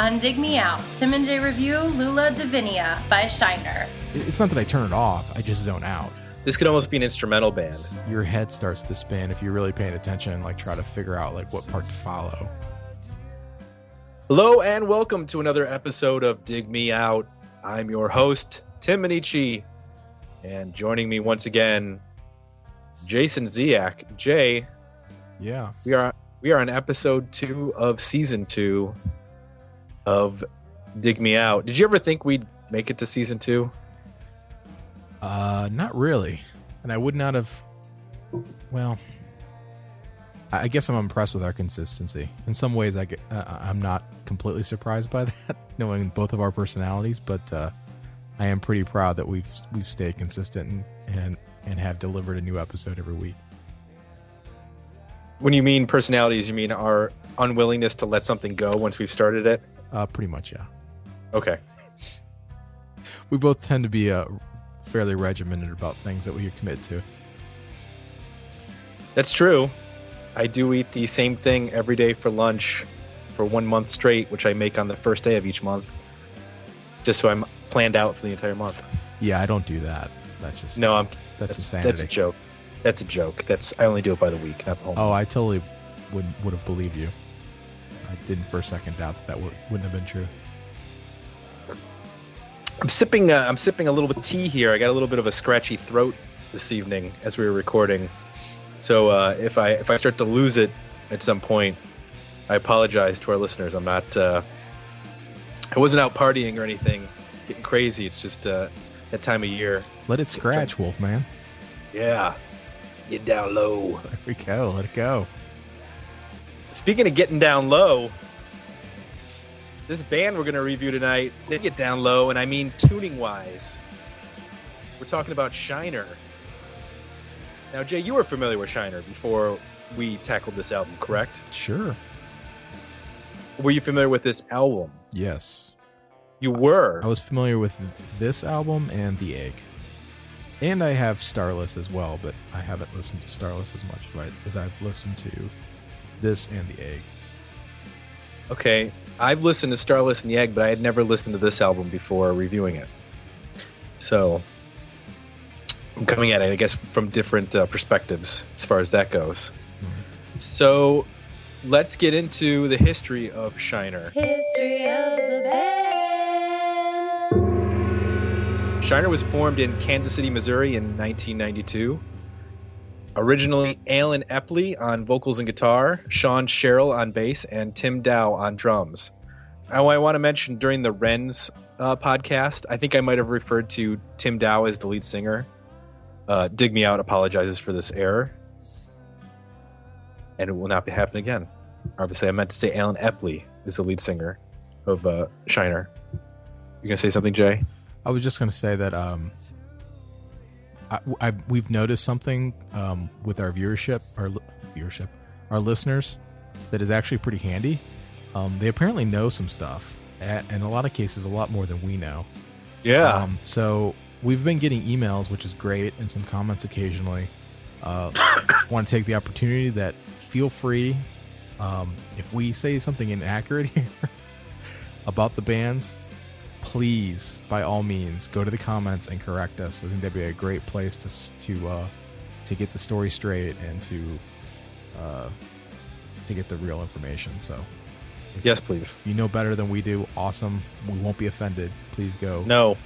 on Dig Me Out, Tim and Jay review Lula Divinia by Shiner. It's not that I turn it off, I just zone out. This could almost be an instrumental band. Your head starts to spin if you're really paying attention, like try to figure out like what part to follow. Hello and welcome to another episode of Dig Me Out. I'm your host, Tim Minichi, and joining me once again, Jason Ziak. Jay, Yeah. we are we are on episode two of season two of Dig Me Out. Did you ever think we'd make it to season two? Uh, not really. And I would not have. Well, I guess I'm impressed with our consistency. In some ways, I get, uh, I'm not completely surprised by that, knowing both of our personalities. But uh, I am pretty proud that we've we've stayed consistent and and, and have delivered a new episode every week. When you mean personalities, you mean our unwillingness to let something go once we've started it? Uh, pretty much, yeah. Okay. We both tend to be uh, fairly regimented about things that we commit to. That's true. I do eat the same thing every day for lunch for one month straight, which I make on the first day of each month, just so I'm planned out for the entire month. Yeah, I don't do that. That's just No, I'm That's that's insanity. that's a joke. That's a joke. That's I only do it by the week, not the whole. Oh, month. I totally would would have believed you. I didn't for a second doubt that that would, wouldn't have been true. I'm sipping. Uh, I'm sipping a little bit of tea here. I got a little bit of a scratchy throat this evening as we were recording. So uh, if I if I start to lose it at some point, I apologize to our listeners. I'm not. Uh, I wasn't out partying or anything, getting crazy. It's just uh, that time of year. Let it scratch, Wolfman. Yeah, get down low. There we go. Let it go. Speaking of getting down low, this band we're going to review tonight, they get down low, and I mean tuning wise. We're talking about Shiner. Now, Jay, you were familiar with Shiner before we tackled this album, correct? Sure. Were you familiar with this album? Yes. You were. I was familiar with this album and The Egg. And I have Starless as well, but I haven't listened to Starless as much right, as I've listened to this and The Egg. Okay, I've listened to Starless and the Egg, but I had never listened to this album before reviewing it. So I'm coming at it, I guess, from different uh, perspectives as far as that goes. So let's get into the history of Shiner. History of the band. Shiner was formed in Kansas City, Missouri in 1992. Originally, Allen Epley on vocals and guitar, Sean Sherrill on bass, and Tim Dow on drums. Now, I want to mention during the Wrens uh, podcast, I think I might have referred to Tim Dow as the lead singer. Uh, Dig Me Out apologizes for this error. And it will not be happening again. Obviously, I meant to say Allen Epley is the lead singer of uh, Shiner. You gonna say something, Jay? I was just to say that um, I, I, we've noticed something um, with our viewership, our li- viewership, our listeners, that is actually pretty handy. Um, they apparently know some stuff, and in a lot of cases, a lot more than we know. Yeah. Um, so we've been getting emails, which is great, and some comments occasionally. Uh, want to take the opportunity that feel free. Um, if we say something inaccurate here about the bands, please, by all means, go to the comments and correct us. I think that'd be a great place to to uh, to get the story straight and to uh, to get the real information. So yes, please. you know better than we do, awesome. We won't be offended. Please go. No.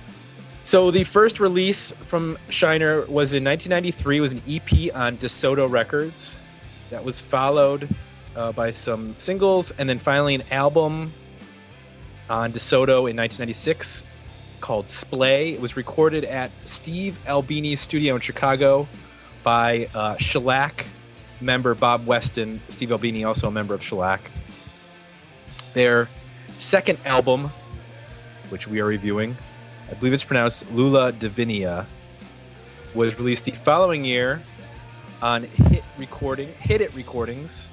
So the first release from Shiner was in 1993. It was an EP on DeSoto Records. That was followed uh, by some singles, and then finally an album on DeSoto in 1996 called Splay. It was recorded at Steve Albini's studio in Chicago by uh, Shellac member Bob Weston. Steve Albini, also a member of Shellac. Their second album, which we are reviewing, I believe it's pronounced Lula Divinia, was released the following year on Hit Recording, Hit It Recordings.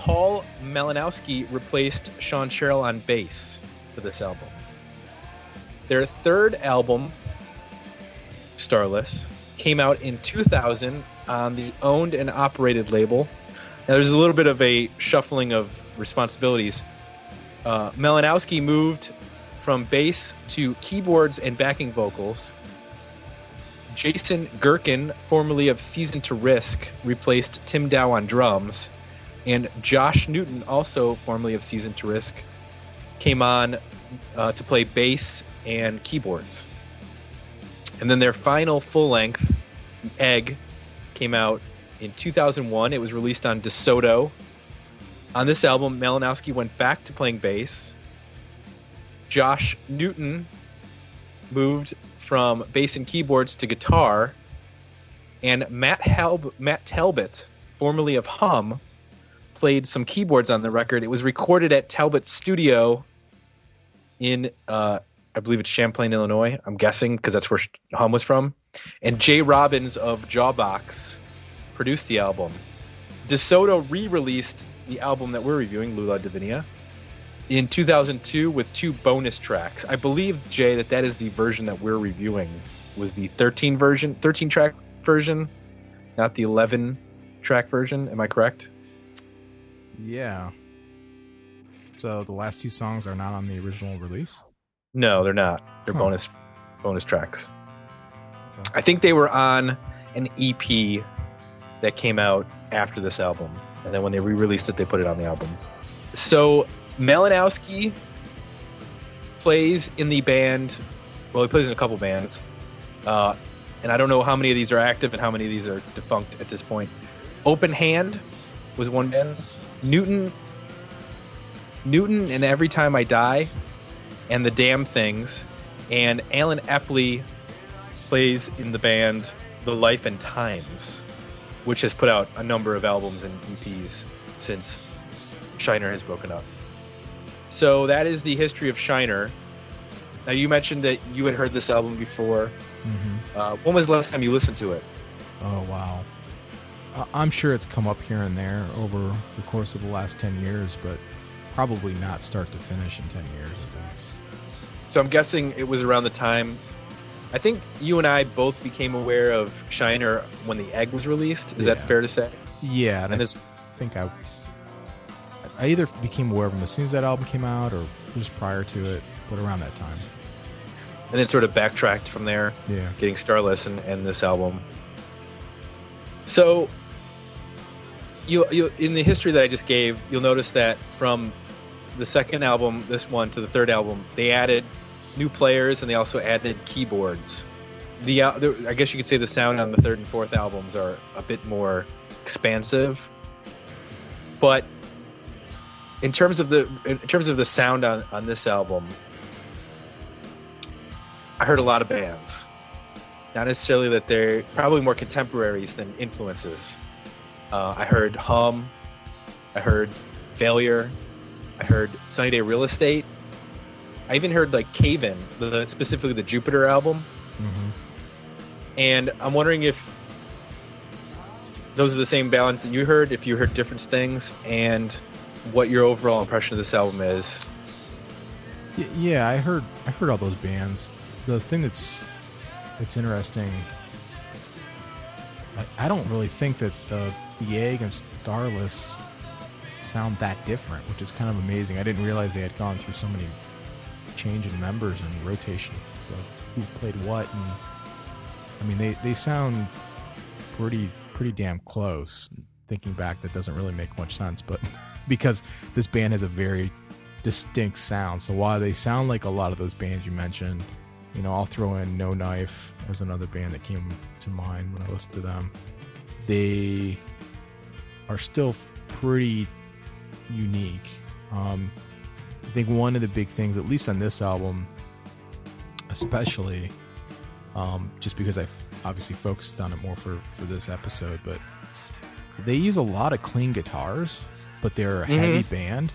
Paul Malinowski replaced Sean Sherrill on bass for this album. Their third album, Starless, came out in 2000 on the owned and operated label. Now, there's a little bit of a shuffling of responsibilities. Uh, Malinowski moved from bass to keyboards and backing vocals. Jason Gerken, formerly of Season to Risk, replaced Tim Dow on drums. And Josh Newton, also formerly of Season to Risk, came on uh, to play bass and keyboards. And then their final full length, Egg, came out in 2001. It was released on DeSoto. On this album, Malinowski went back to playing bass. Josh Newton moved from bass and keyboards to guitar. And Matt, Halb- Matt Talbot, formerly of Hum, played some keyboards on the record. It was recorded at Talbot studio in, uh, I believe it's Champlain, Illinois. I'm guessing because that's where Hum was from. And Jay Robbins of Jawbox produced the album. DeSoto re-released the album that we're reviewing, Lula Divinia, in 2002 with two bonus tracks. I believe Jay that that is the version that we're reviewing was the 13 version, 13 track version, not the 11 track version. Am I correct? Yeah. So the last two songs are not on the original release. No, they're not. They're Huh. bonus bonus tracks. I think they were on an EP that came out after this album, and then when they re-released it, they put it on the album. So Malinowski plays in the band. Well, he plays in a couple bands, uh, and I don't know how many of these are active and how many of these are defunct at this point. Open Hand was one band. Newton, Newton, and Every Time I Die, and the Damned Things, and Allen Epley plays in the band The Life and Times, which has put out a number of albums and EPs since Shiner has broken up. So that is the history of Shiner. Now you mentioned that you had heard this album before. Mm-hmm. Uh, when was the last time you listened to it? Oh wow. I'm sure it's come up here and there over the course of the last ten years, but probably not start to finish in ten years. It's- So I'm guessing it was around the time. I think you and I both became aware of Shiner when the Egg was released. Is Yeah. that fair to say? Yeah, and And I this, think I I either became aware of him as soon as that album came out or just prior to it, but around that time. and then sort of backtracked from there. Yeah. getting Starless and, and this album. So, you you in the history that I just gave, you'll notice that from the second album, this one to the third album, they added new players and they also added keyboards. The, al- the I guess you could say the sound on the third and fourth albums are a bit more expansive, but in terms of the in terms of the sound on on this album, I heard a lot of bands. Not necessarily that they're probably more contemporaries than influences. Uh, I heard Hum. I heard Failure. I heard Sunny Day Real Estate. I even heard like Cave In, the, specifically the Jupiter album. hmm And I'm wondering if those are the same balance that you heard, if you heard different things, and what your overall impression of this album is. Yeah, I heard I heard all those bands. The thing that's that's interesting, I, I don't really think that the the Egg and Starless sound that different, which is kind of amazing. I didn't realize they had gone through so many change in members and rotation who played what, and I mean they they sound pretty pretty damn close. Thinking back, that doesn't really make much sense, but because this band has a very distinct sound. So while they sound like a lot of those bands you mentioned, you know, I'll throw in No Knife as another band that came to mind when I listened to them. They are still pretty unique. Um, I think one of the big things, at least on this album, especially, um, just because I f- obviously focused on it more for for this episode, but they use a lot of clean guitars, but they're a Mhm. heavy band.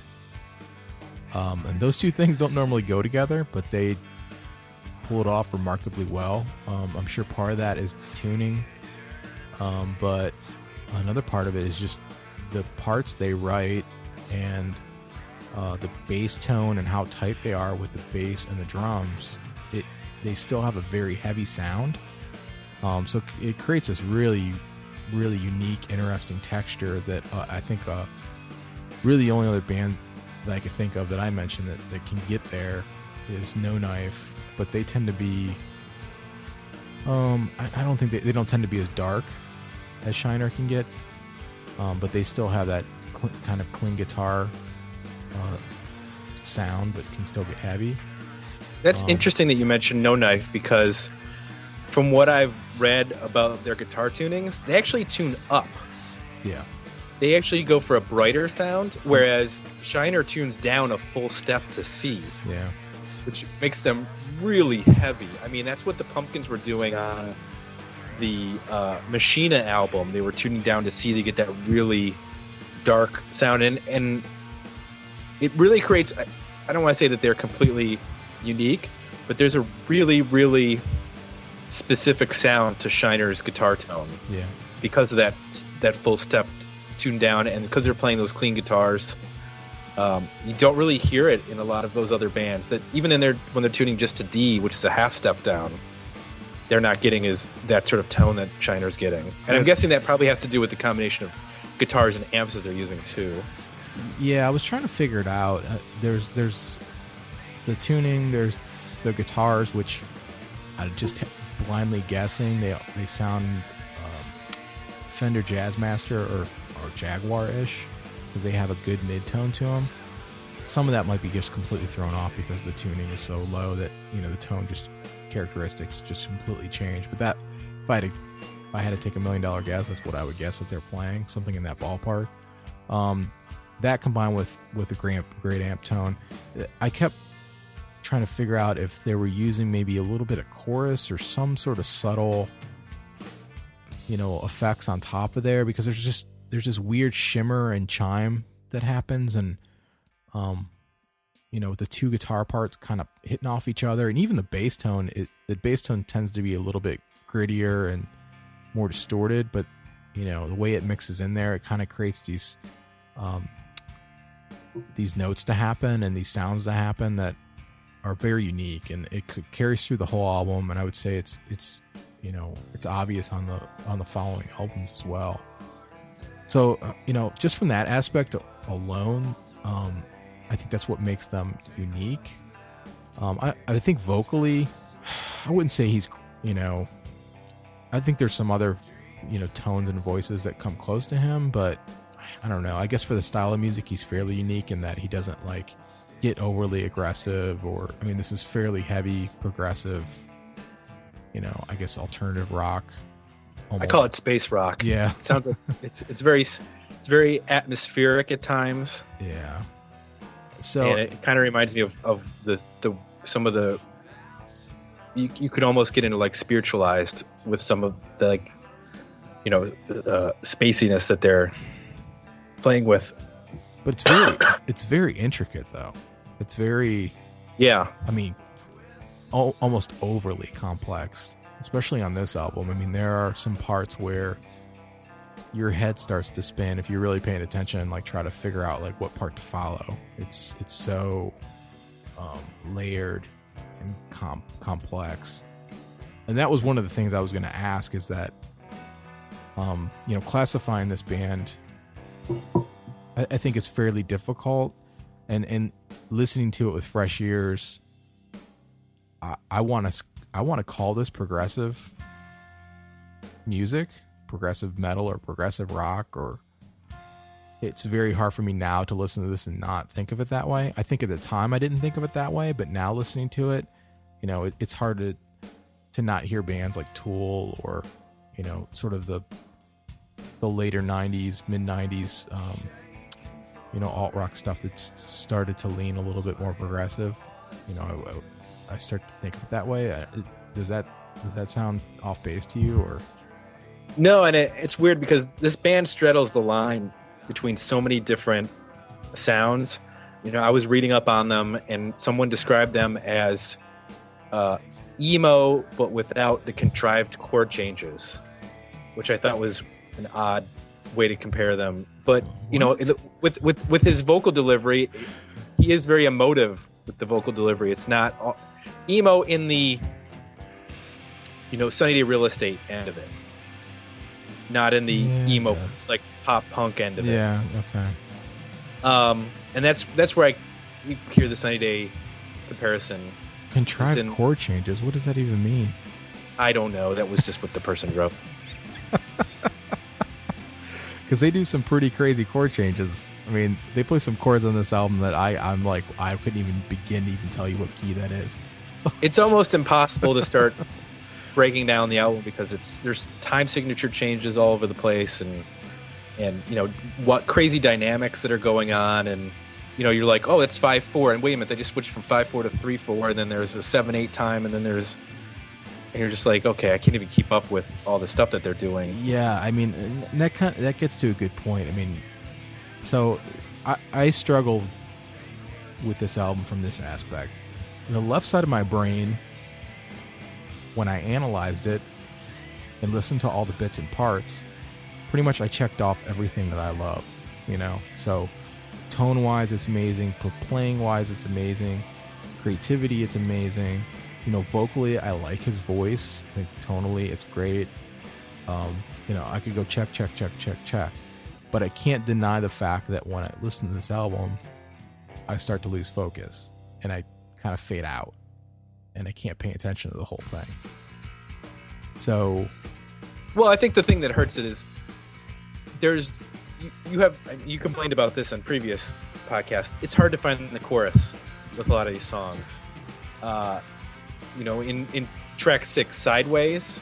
Um, and those two things don't normally go together, but they pull it off remarkably well. Um, I'm sure part of that is the tuning, um, but another part of it is just the parts they write and uh, the bass tone and how tight they are with the bass and the drums. It they still have a very heavy sound, um, so it creates this really, really unique, interesting texture that uh, I think uh, really the only other band that I could think of that I mentioned that, that can get there is No Knife, but they tend to be. Um, I, I don't think they, they don't tend to be as dark as Shiner can get, um, but they still have that cl- kind of clean guitar uh, sound, but can still get heavy. That's Um, interesting that you mentioned No Knife because from what I've read about their guitar tunings, they actually tune up. Yeah, They actually go for a brighter sound, whereas Shiner tunes down a full step to C, yeah, which makes them really heavy. I mean, that's what the Pumpkins were doing on the uh, Machina album. They were tuning down to C to get that really dark sound, and and it really creates. I, I don't want to say that they're completely unique, but there's a really, really specific sound to Shiner's guitar tone yeah. because of that that full step tuned down, and because they're playing those clean guitars. Um, you don't really hear it in a lot of those other bands. That even in their when they're tuning just to D, which is a half step down, they're not getting is that sort of tone that Shiner's getting. And I'm guessing that probably has to do with the combination of guitars and amps that they're using too. Yeah, I was trying to figure it out. Uh, there's there's the tuning, there's the guitars, which I just blindly guessing they they sound um, Fender Jazzmaster or or Jaguar ish because they have a good mid tone to them. Some of that might be just completely thrown off because the tuning is so low that you know the tone just characteristics just completely change. But that if I had to, if I had to take a million dollar guess, that's what I would guess that they're playing something in that ballpark. Um, that combined with with a great great amp tone, I kept trying to figure out if they were using maybe a little bit of chorus or some sort of subtle, you know, effects on top of there because there's just there's this weird shimmer and chime that happens and um you know the two guitar parts kind of hitting off each other and even the bass tone it the bass tone tends to be a little bit grittier and more distorted but you know the way it mixes in there it kind of creates these um these notes to happen and these sounds to happen that are very unique and it carries through the whole album and i would say it's it's you know it's obvious on the on the following albums as well. So uh, you know just from that aspect alone um i think that's what makes them unique. Um i i think vocally i wouldn't say he's you know i think there's some other you know tones and voices that come close to him but i don't know. I guess for the style of music he's fairly unique in that he doesn't like get overly aggressive or i mean this is fairly heavy progressive you know i guess alternative rock. I call it space rock. yeah. It sounds like it's it's very it's very atmospheric at times, yeah so and it kind of reminds me of, of the the some of the you you could almost get into like spiritualized with some of the like you know uh, spaciness that they're playing with. but it's very it's very intricate though it's very Yeah, I mean, al- almost overly complex, especially on this album. I mean, there are some parts where your head starts to spin if you're really paying attention and like try to figure out like what part to follow. It's it's so um, layered and com- complex. And that was one of the things I was going to ask is that, um, you know, classifying this band, I, I think is fairly difficult, and and listening to it with fresh ears, I want to I want to call this progressive music, progressive metal or progressive rock or it's very hard for me now to listen to this and not think of it that way. I think at the time I didn't think of it that way, but now listening to it, you know, it, it's hard to to not hear bands like Tool or you know, sort of the the later '90s, mid '90s, um, you know, alt rock stuff that's started to lean a little bit more progressive. You know, I, I start to think of it that way. Does that does that sound off base to you, or no, and it, it's weird because this band straddles the line between so many different sounds. You know, I was reading up on them, and someone described them as uh, emo, but without the contrived chord changes, which I thought was an odd way to compare them. But you know, with with with his vocal delivery, he is very emotive with the vocal delivery. It's not all, emo in the you know Sunny Day Real Estate end of it, not in the Yeah, emo like pop punk end of it. yeah, okay, Um, and that's that's where I hear the Sunny Day comparison. Contrived in- chord changes. What does that even mean? I don't know. That was just what the person wrote. Because they do some pretty crazy chord changes. I mean, they play some chords on this album that I, I'm like, I couldn't even begin to even tell you what key that is. It's almost impossible to start breaking down the album because it's there's time signature changes all over the place and and you know what crazy dynamics that are going on and you know you're like oh it's five four and wait a minute they just switched from five four to three four and then there's a seven eight time and then there's and you're just like okay I can't even keep up with all the stuff that they're doing Yeah, I mean, that kind that gets to a good point. I mean, so I, I struggled with this album from this aspect. The left side of my brain, when I analyzed it and listened to all the bits and parts, pretty much I checked off everything that I love. You know, so tone wise, it's amazing. Playing wise, it's amazing. Creativity, it's amazing. You know, vocally, I like his voice. Like tonally, it's great. Um, you know, I could go check, check, check, check, check. But I can't deny the fact that when I listen to this album, I start to lose focus and I kind of fade out and I can't pay attention to the whole thing. So, Well, I think the thing that hurts it is there's you, you have you complained about this on previous podcast. It's hard to find the chorus with a lot of these songs. Uh, you know, in in track six, Sideways.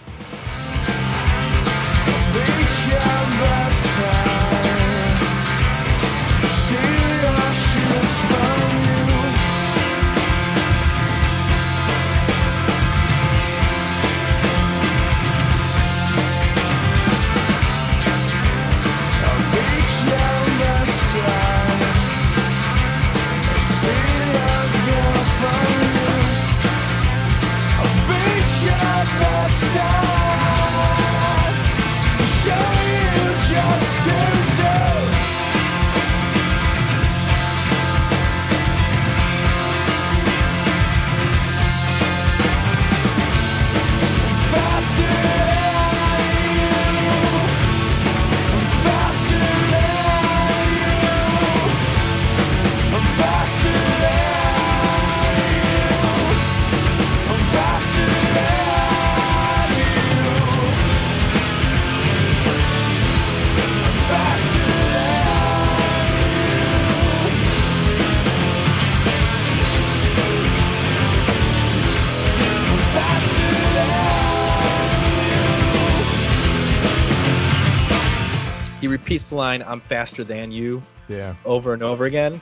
Line "I'm faster than you" yeah. over and over again.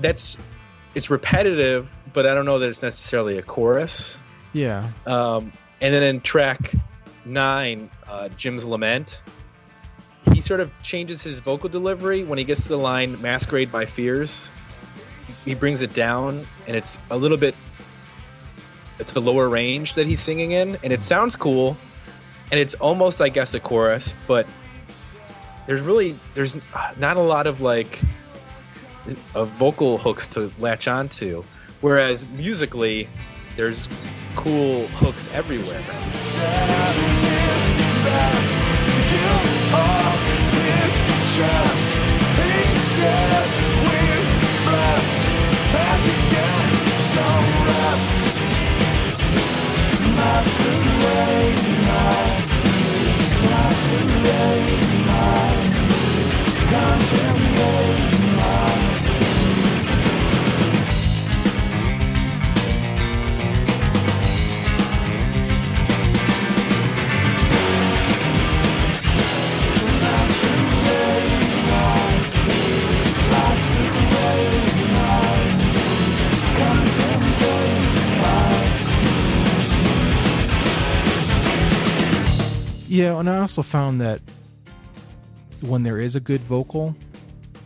That's it's repetitive, but I don't know that it's necessarily a chorus. Yeah. Um, and then in track nine, uh, Jim's Lament, he sort of changes his vocal delivery when he gets to the line Masquerade My Fears. He brings it down, and it's a little bit, it's a lower range that he's singing in, and it sounds cool. And it's almost, I guess, a chorus, but there's really, there's not a lot of like of vocal hooks to latch onto. Whereas musically, there's cool hooks everywhere. Yeah, and I also found that when there is a good vocal,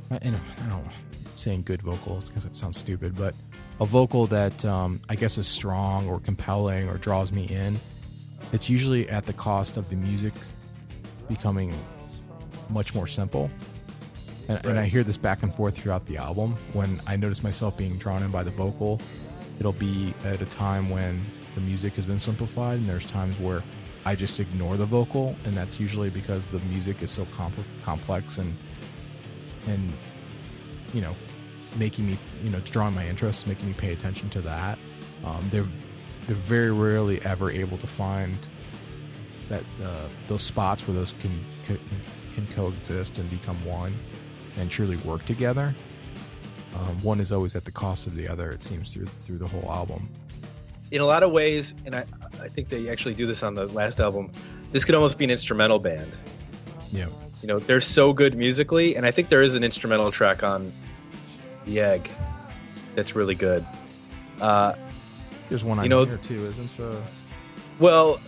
and I don't saying good vocals because it sounds stupid, but a vocal that um, I guess is strong or compelling or draws me in, it's usually at the cost of the music becoming much more simple. And, and I hear this back and forth throughout the album. When I notice myself being drawn in by the vocal, it'll be at a time when the music has been simplified, and there's times where I just ignore the vocal, and that's usually because the music is so compl- complex and and you know, making me, you know, drawing my interest, making me pay attention to that. Um, they're they're very rarely ever able to find that uh, those spots where those can, can can coexist and become one and truly work together. Um, one is always at the cost of the other. It seems through through the whole album. In a lot of ways, and I I think they actually do this on the last album. This could almost be an instrumental band. Yeah, You know, they're so good musically, and I think there is an instrumental track on the Egg that's really good. Uh, there's one on You know- here too, isn't uh well,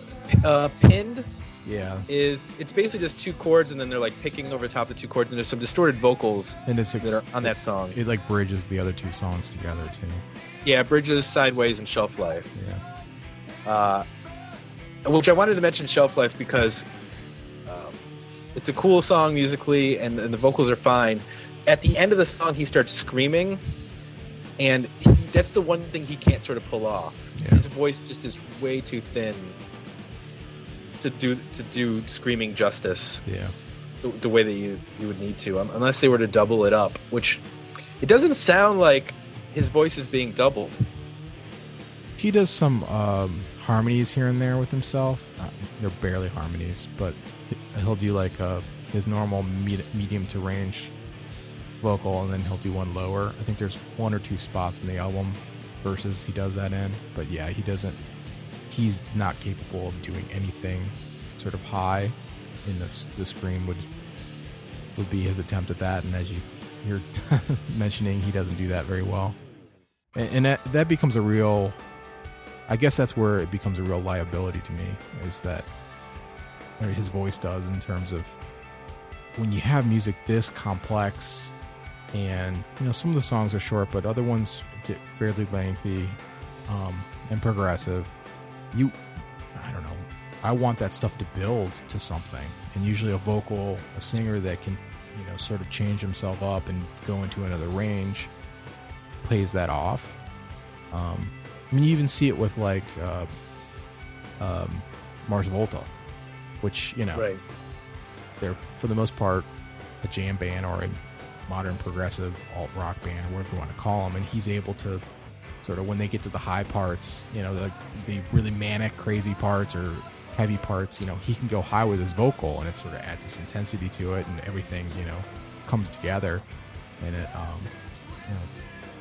uh, pinned Yeah, is it's basically just two chords, and then they're like picking over top the two chords, and there's some distorted vocals and it's that ex- are on that song. It like bridges the other two songs together too. Yeah, Bridges, Sideways, and Shelf Life. Yeah, uh, which I wanted to mention Shelf Life because um, it's a cool song musically and, and the vocals are fine. At the end of the song, he starts screaming, and he, that's the one thing he can't sort of pull off. Yeah. His voice just is way too thin to do to do screaming justice yeah, the, the way that you you would need to, um, unless they were to double it up. Which it doesn't sound like his voice is being doubled. he does some um, harmonies here and there with himself. Uh, they're barely harmonies, but he'll do like uh, his normal med- medium to range vocal, and then he'll do one lower. I think there's one or two spots in the album verses he does that in, but yeah, he doesn't. He's not capable of doing anything sort of high. In this, the scream would would be his attempt at that, and as you you're mentioning, he doesn't do that very well, and, and that that becomes a real I guess that's where it becomes a real liability to me is that his voice does in terms of when you have music this complex and you know some of the songs are short but other ones get fairly lengthy um, and progressive you i don't know i want that stuff to build to something. And usually a vocal a singer that can you know sort of change himself up and go into another range plays that off. Um, I mean, you even see it with like uh, um, Mars Volta, which you know Right. they're for the most part a jam band or a modern progressive alt rock band or whatever you want to call them, and he's able to sort of when they get to the high parts, you know, the the really manic, crazy parts or heavy parts, you know, he can go high with his vocal, and it sort of adds this intensity to it, and everything, you know, comes together, and it um, you know,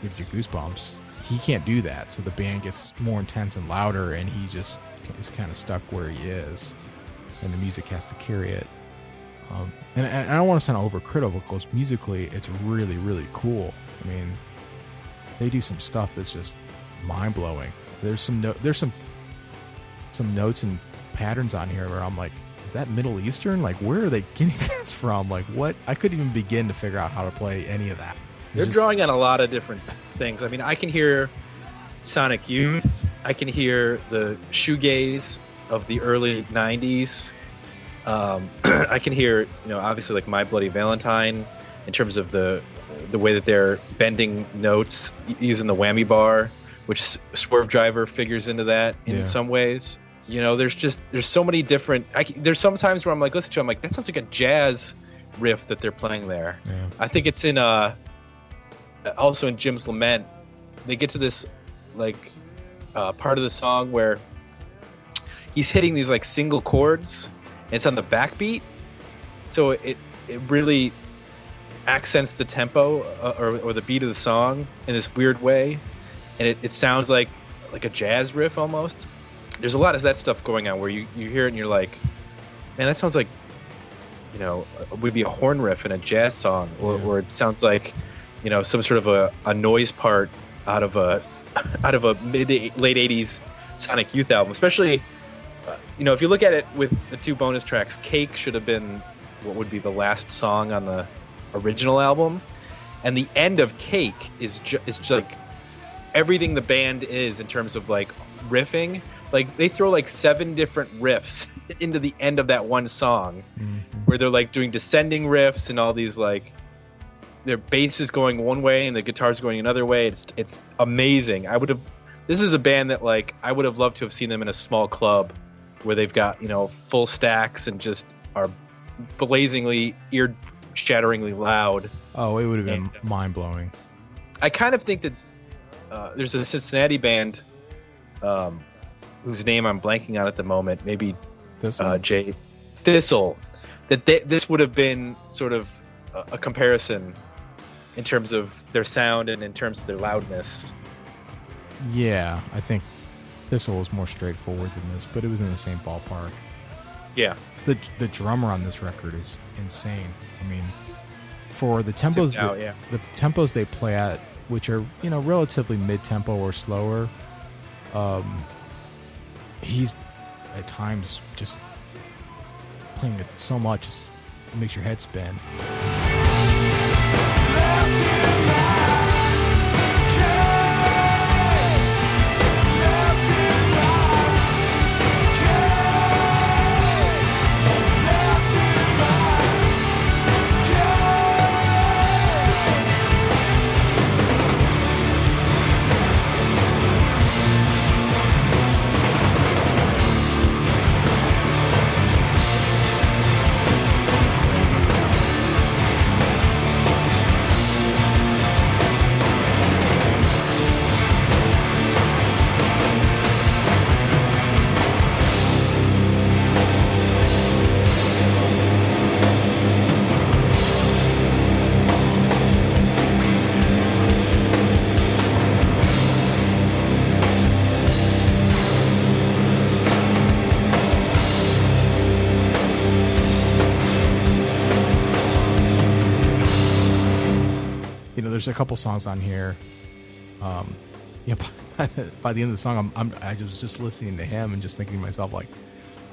gives you goosebumps. He can't do that, so the band gets more intense and louder, and he just is kind of stuck where he is, and the music has to carry it. Um, and, and I don't want to sound overcritical because musically it's really, really cool. I mean, they do some stuff that's just mind blowing. There's some no, there's some some notes and patterns on here where I'm like, is that Middle Eastern? Like, where are they getting this from? Like, what? I couldn't even begin to figure out how to play any of that. They're drawing on a lot of different things. I mean, I can hear Sonic Youth. I can hear the shoegaze of the early '90s. Um, I can hear, you know, obviously like My Bloody Valentine in terms of the the way that they're bending notes using the whammy bar, which Swervedriver figures into that in Yeah. some ways. You know, there's just there's so many different. I, there's some times where I'm like, listen to, it, I'm like, that sounds like a jazz riff that they're playing there. Yeah. I think it's in uh also in Jim's Lament. They get to this like uh, part of the song where he's hitting these like single chords and it's on the backbeat. So it it really accents the tempo uh, or, or the beat of the song in this weird way and it, it sounds like like a jazz riff almost there's a lot of that stuff going on where you, you hear it and you're like man that sounds like you know would be a horn riff in a jazz song or, Yeah. or it sounds like you know some sort of a, a noise part out of a out of a mid late 80s sonic youth album especially uh, you know if you look at it with the two bonus tracks cake should have been what would be the last song on the original album and the end of cake is ju- is just like everything the band is in terms of like riffing like they throw like seven different riffs into the end of that one song Mhm. where they're like doing descending riffs and all these like their bass is going one way and the guitar's going another way it's it's amazing i would have this is a band that like i would have loved to have seen them in a small club where they've got you know full stacks and just are blazingly ear shatteringly loud. Oh, it would have been And, uh, mind blowing. I kind of think that uh, there's a Cincinnati band um, whose name I'm blanking on at the moment. Maybe This uh, Jay Thistle. That they, this would have been sort of a, a comparison in terms of their sound and in terms of their loudness. yeah, I think Thistle was more straightforward than this, but it was in the same ballpark. Yeah, The the drummer on this record is insane. I mean, for the tempos Dow, that- yeah. the tempos they play at, which are you know relatively mid tempo or slower, um, he's at times just playing it so much it makes your head spin. There's a couple songs on here. Um, yeah, by, by the end of the song, I'm, I'm I was just listening to him and just thinking to myself like,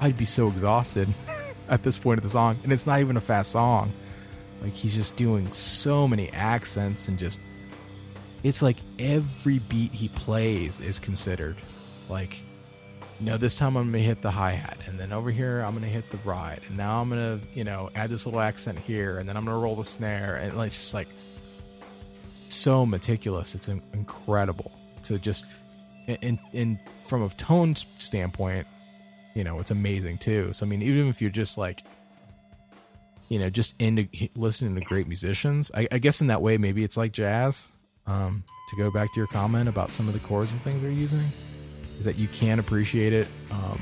I'd be so exhausted at this point of the song, and it's not even a fast song. Like he's just doing so many accents and just, it's like every beat he plays is considered. Like, know, this time I'm gonna hit the hi hat, and then over here I'm gonna hit the ride, and now I'm gonna, you know, add this little accent here, and then I'm gonna roll the snare, and it's just like so meticulous. It's incredible to just, and in from a tone standpoint, you know, it's amazing too. So I mean, even if you're just like, you know, just into listening to great musicians, I, I guess in that way, maybe it's like jazz. Um, to go back to your comment about some of the chords and things they're using, is that you can appreciate it um,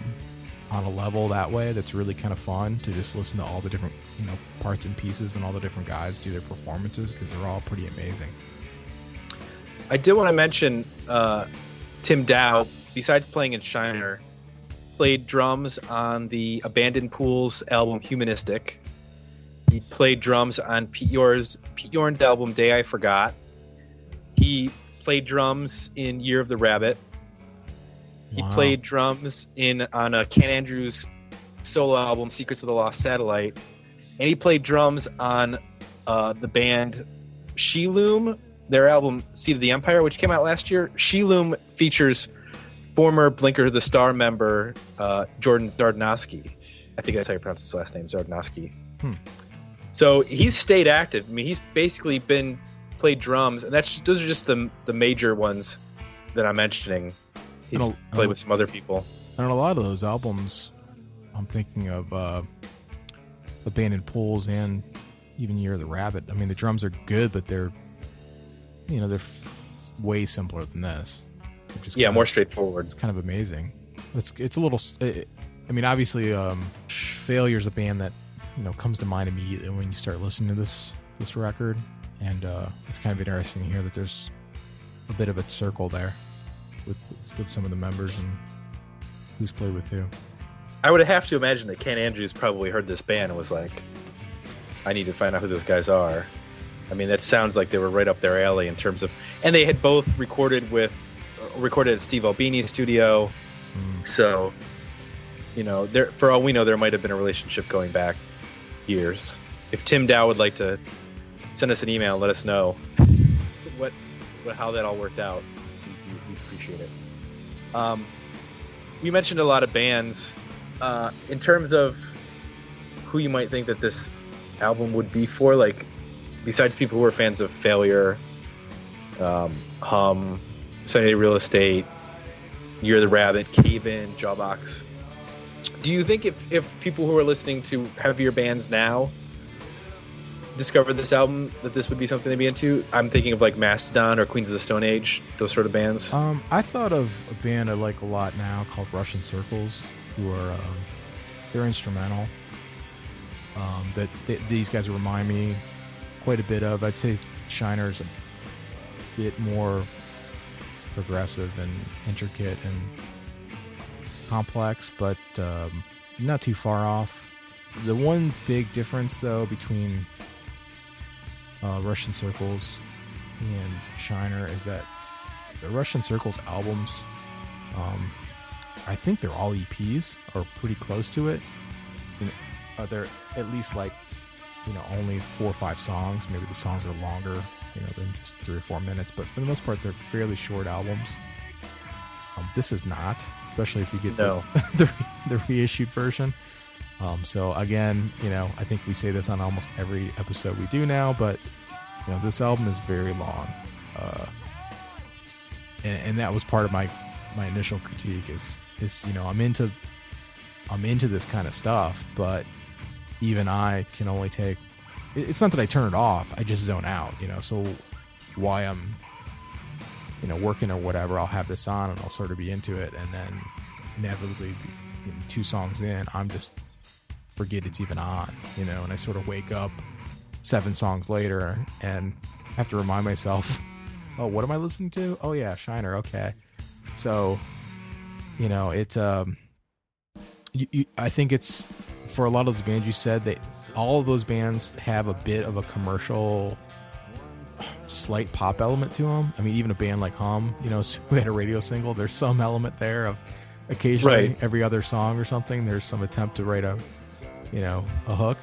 on a level that way. That's really kind of fun to just listen to all the different, you know, parts and pieces and all the different guys do their performances because they're all pretty amazing. I did want to mention uh, Tim Dow. Besides playing in Shiner, played drums on the Abandoned Pools album Humanistic. He played drums on Pete Yorn's, Pete Yorn's album Day I Forgot. He played drums in Year of the Rabbit. He Wow. played drums in on a Ken Andrews solo album Secrets of the Lost Satellite, and he played drums on uh, the band Sheloom, their album Seed of the Empire, which came out last year. Sheloom features former Blinker the Star member uh, Jordan Zardnowski. I think that's how you pronounce his last name, Zardnowski. Hmm. So he's stayed active. I mean, he's basically been played drums, and that's those are just the the major ones that I'm mentioning. He's I played with some other people. And a lot of those albums, I'm thinking of uh, Abandoned Pools and even Year of the Rabbit. I mean, the drums are good, but they're, you know, they're f- way simpler than this. Which is Yeah, more of- straightforward. It's kind of amazing. It's it's a little. It, I mean, obviously, um, Failure's a band that you know comes to mind immediately when you start listening to this this record, and uh, it's kind of interesting to hear that there's a bit of a circle there with with some of the members and who's played with who. I would have to imagine that Ken Andrews probably heard this band and was like, I need to find out who those guys are. I mean, that sounds like they were right up their alley in terms of, and they had both recorded with, recorded at Steve Albini's studio. Mm. So, you know, there for all we know, there might have been a relationship going back years. If Tim Dow would like to send us an email, let us know what, what how that all worked out. We, we, we appreciate it. Um, we mentioned a lot of bands. Uh, in terms of who you might think that this album would be for, like besides people who are fans of Failure, um, Hum, Sunny Day Real Estate, You're the Rabbit, Cave In, Jawbox. Do you think if if people who are listening to heavier bands now discovered this album that this would be something they'd be into? I'm thinking of like Mastodon or Queens of the Stone Age, those sort of bands. Um, I thought of a band I like a lot now called Russian Circles, who are um, they're instrumental. Um, that th- these guys remind me quite a bit of. I'd say Shiner's a bit more progressive and intricate and complex, but um, not too far off. The one big difference, though, between uh, Russian Circles and Shiner is that the Russian Circles albums, um, I think they're all EPs or pretty close to it. Know, uh, they're at least like, you know, only four or five songs. Maybe the songs are longer, you know, than just three or four minutes. But for the most part, they're fairly short albums. Um, this is not, especially if you get No. the, the the reissued version. Um, so again, you know, I think we say this on almost every episode we do now, but you know, this album is very long, uh, and, and that was part of my my initial critique. Is is you know, I'm into I'm into this kind of stuff, but even I can only take. It's not that I turn it off; I just zone out. You know, so why I'm you know working or whatever, I'll have this on and I'll sort of be into it, and then inevitably, you know, two songs in, I'm just forget it's even on. You know, and I sort of wake up seven songs later and have to remind myself, oh, what am I listening to? Oh yeah, Shiner. Okay, so you know it's um, you, you, I think it's for a lot of those bands you said that all of those bands have a bit of a commercial slight pop element to them. I mean, even a band like Hum, you know, who had a radio single, there's some element there of occasionally Right. every other song or something. There's some attempt to write a, you know, a hook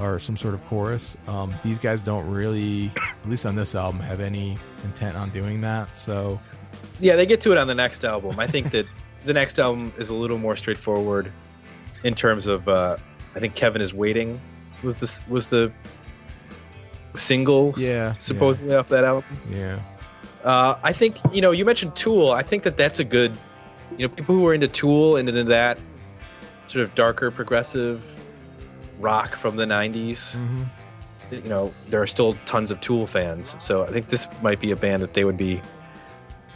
or some sort of chorus. Um, these guys don't really, at least on this album, have any intent on doing that. So Yeah, they get to it on the next album. I think that the next album is a little more straightforward in terms of. Uh, I think Kevin is waiting. Was this was the single? Yeah, supposedly off that album. yeah, Uh, I think you know you mentioned Tool. I think that that's a good. You know, people who are into Tool and into that sort of darker progressive rock from the '90s. hmm You know, there are still tons of Tool fans, so I think this might be a band that they would be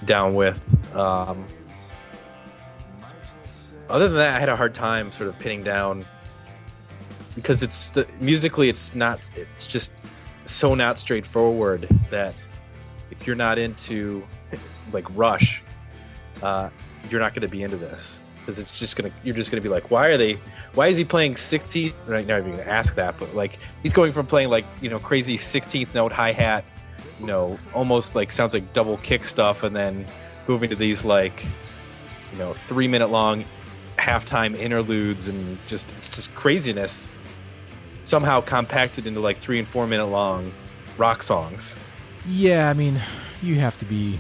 down with. Um, other than that, I had a hard time sort of pinning down because it's the musically, it's not. It's just so not straightforward that if you're not into like Rush, uh, you're not going to be into this because it's just gonna. You're just gonna be like, why are they? Why is he playing 16th? I'm not even gonna ask that, but like he's going from playing like you know crazy 16th note hi hat, you know, almost like sounds like double kick stuff, and then moving to these like you know three minute long halftime interludes and just it's just craziness somehow compacted into like three and four minute long rock songs. yeah. I mean, you have to be.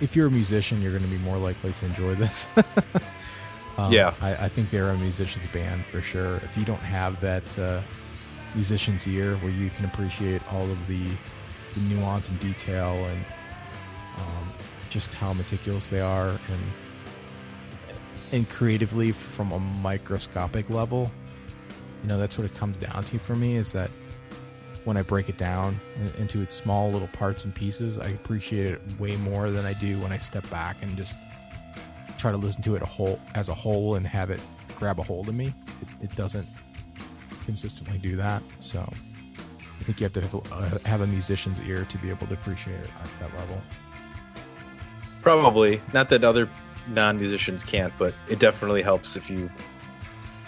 If you're a musician, you're going to be more likely to enjoy this. um, Yeah. I, I think they're a musician's band for sure. If you don't have that uh, musician's ear where you can appreciate all of the, the nuance and detail and um, just how meticulous they are and and creatively from a microscopic level, you know, that's what it comes down to for me is that when I break it down into its small little parts and pieces, I appreciate it way more than I do when I step back and just try to listen to it a whole as a whole and have it grab a hold of me. It, it doesn't consistently do that. So I think you have to have, uh, have a musician's ear to be able to appreciate it at that level. Probably not that other non musicians can't, but it definitely helps if you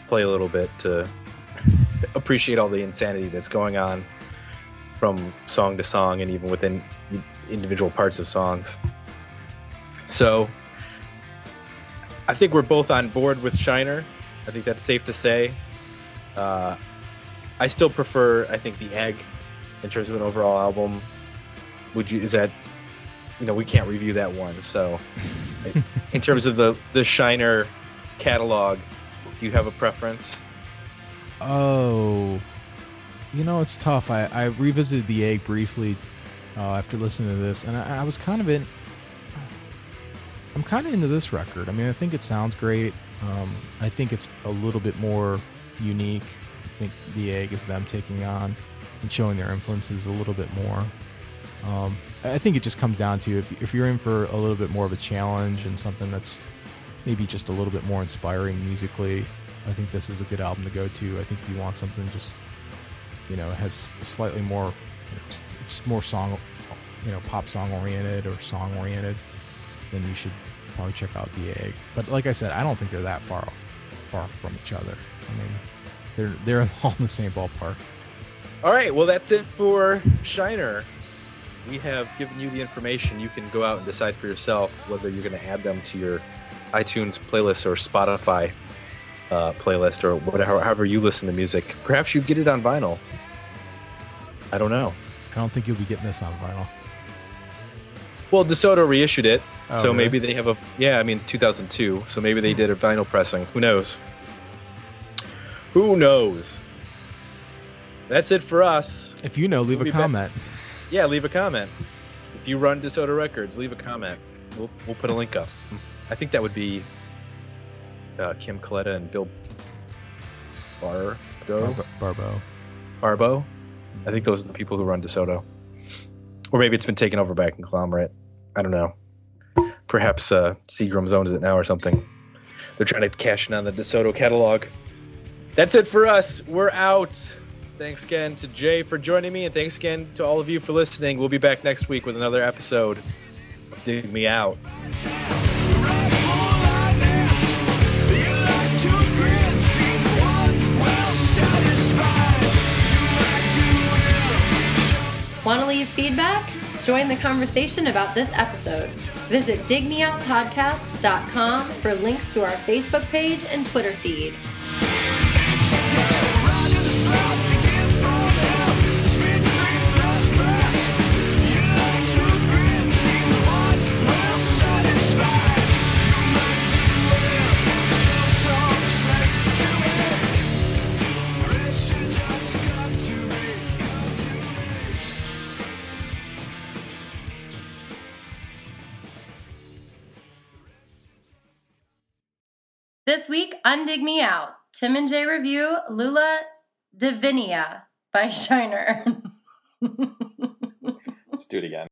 play a little bit to appreciate all the insanity that's going on from song to song and even within individual parts of songs. So I think we're both on board with Shiner. I think that's safe to say. Uh, I still prefer, I think, the Egg in terms of an overall album. Would you? Is that? You know, we can't review that one. So, in terms of the the Shiner catalog, do you have a preference? Oh, you know it's tough. I, I revisited the egg briefly uh, after listening to this, and I, I was kind of in. I'm kind of into this record. I mean, I think it sounds great. Um, I think it's a little bit more unique. I think the egg is them taking on and showing their influences a little bit more. Um, I think it just comes down to if, if you're in for a little bit more of a challenge and something that's maybe just a little bit more inspiring musically, I think this is a good album to go to. I think if you want something just, you know, has slightly more, you know, it's more song, you know, pop song oriented or song oriented, then you should probably check out the egg. But like I said, I don't think they're that far off, far from each other. I mean, they're they're all in the same ballpark. All right, well that's it for Shiner. We have given you the information. You can go out and decide for yourself whether you're going to add them to your iTunes playlist or Spotify uh, playlist or whatever, however you listen to music. Perhaps you get it on vinyl. I don't know. I don't think you'll be getting this on vinyl. Well, DeSoto reissued it, Oh, so really? maybe they have a yeah. I mean, 2002, so maybe they did a vinyl pressing. Who knows? Who knows? That's it for us. If you know, leave We'll a comment. back. Yeah, leave a comment. If you run DeSoto Records, leave a comment. We'll we'll put a link up. I think that would be uh, Kim Coletta and Bill Bargo Barbot. Barbot. Barbot. I think those are the people who run DeSoto. Or maybe it's been taken over by a conglomerate. I don't know. Perhaps uh, Seagram's owns it now or something. They're trying to cash in on the DeSoto catalog. That's it for us. We're out. Thanks again to Jay for joining me, and thanks again to all of you for listening. We'll be back next week with another episode. Dig me out. Want to leave feedback? Join the conversation about this episode. Visit digmeoutpodcast.com for links to our Facebook page and Twitter feed. This week Undig Me Out, Tim and Jay review Lula Divinia by Shiner. Let's do it again.